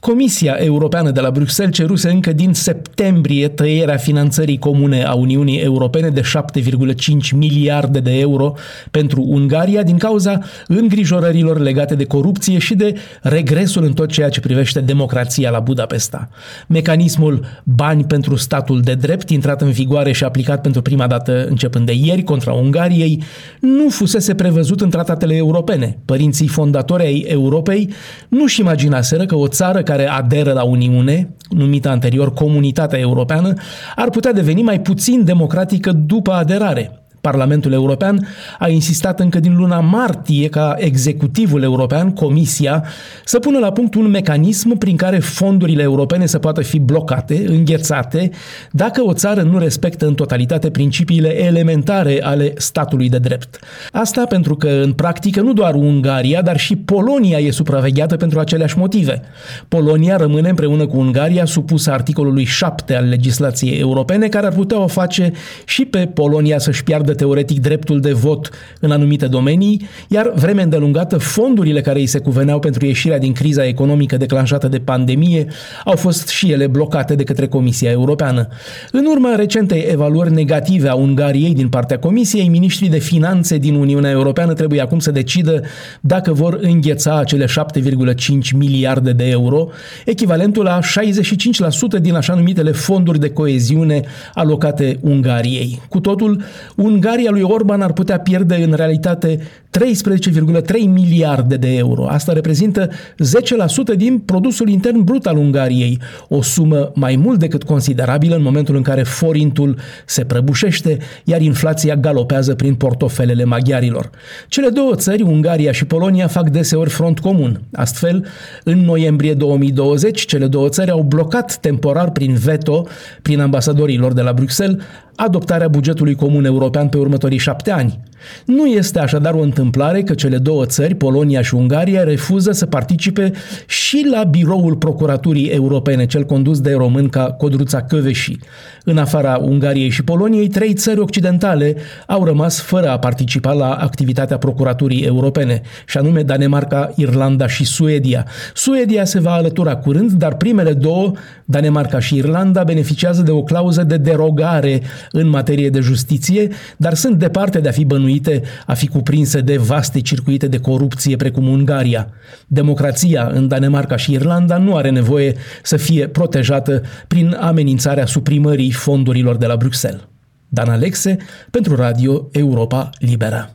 Comisia Europeană de la Bruxelles ceruse încă din septembrie tăierea finanțării comune a Uniunii Europene de 7,5 miliarde de euro pentru Ungaria din cauza îngrijorărilor legate de corupție și de regresul în tot ceea ce privește democrația la Budapesta. Mecanismul Bani pentru statul de drept, intrat în vigoare și aplicat pentru prima dată începând de ieri contra Ungariei, nu fusese prevăzut în tratatele europene. Părinții fondatori ai Europei nu-și imaginaseră că o țară care aderă la Uniune, numită anterior Comunitatea Europeană, ar putea deveni mai puțin democratică după aderare. Parlamentul European a insistat încă din luna martie ca executivul european, Comisia, să pună la punct un mecanism prin care fondurile europene să poată fi blocate, înghețate, dacă o țară nu respectă în totalitate principiile elementare ale statului de drept. Asta pentru că, în practică, nu doar Ungaria, dar și Polonia e supravegheată pentru aceleași motive. Polonia rămâne împreună cu Ungaria supusă articolului 7 al legislației europene, care ar putea o face și pe Polonia să-și piardă piardă teoretic dreptul de vot în anumite domenii, iar vreme îndelungată fondurile care îi se cuveneau pentru ieșirea din criza economică declanșată de pandemie au fost și ele blocate de către Comisia Europeană. În urma recentei evaluări negative a Ungariei din partea Comisiei, ministrii de finanțe din Uniunea Europeană trebuie acum să decidă dacă vor îngheța acele 7,5 miliarde de euro, echivalentul la 65% din așa numitele fonduri de coeziune alocate Ungariei. Cu totul, un Ungaria lui Orban ar putea pierde în realitate 13,3 miliarde de euro. Asta reprezintă 10% din produsul intern brut al Ungariei, o sumă mai mult decât considerabilă în momentul în care forintul se prăbușește, iar inflația galopează prin portofelele maghiarilor. Cele două țări, Ungaria și Polonia, fac deseori front comun. Astfel, în noiembrie 2020, cele două țări au blocat temporar prin veto, prin ambasadorilor de la Bruxelles, adoptarea bugetului comun european pe următorii șapte ani. Nu este așadar o întâmplare că cele două țări, Polonia și Ungaria, refuză să participe și la biroul Procuraturii Europene, cel condus de românca Codruța Căveși. În afara Ungariei și Poloniei, trei țări occidentale au rămas fără a participa la activitatea Procuraturii Europene, și anume Danemarca, Irlanda și Suedia. Suedia se va alătura curând, dar primele două, Danemarca și Irlanda, beneficiază de o clauză de derogare în materie de justiție, dar sunt departe de a fi bănuite a fi cuprinse de vaste circuite de corupție precum Ungaria. Democrația în Danemarca și Irlanda nu are nevoie să fie protejată prin amenințarea suprimării fondurilor de la Bruxelles. Dan Alexe pentru Radio Europa Liberă.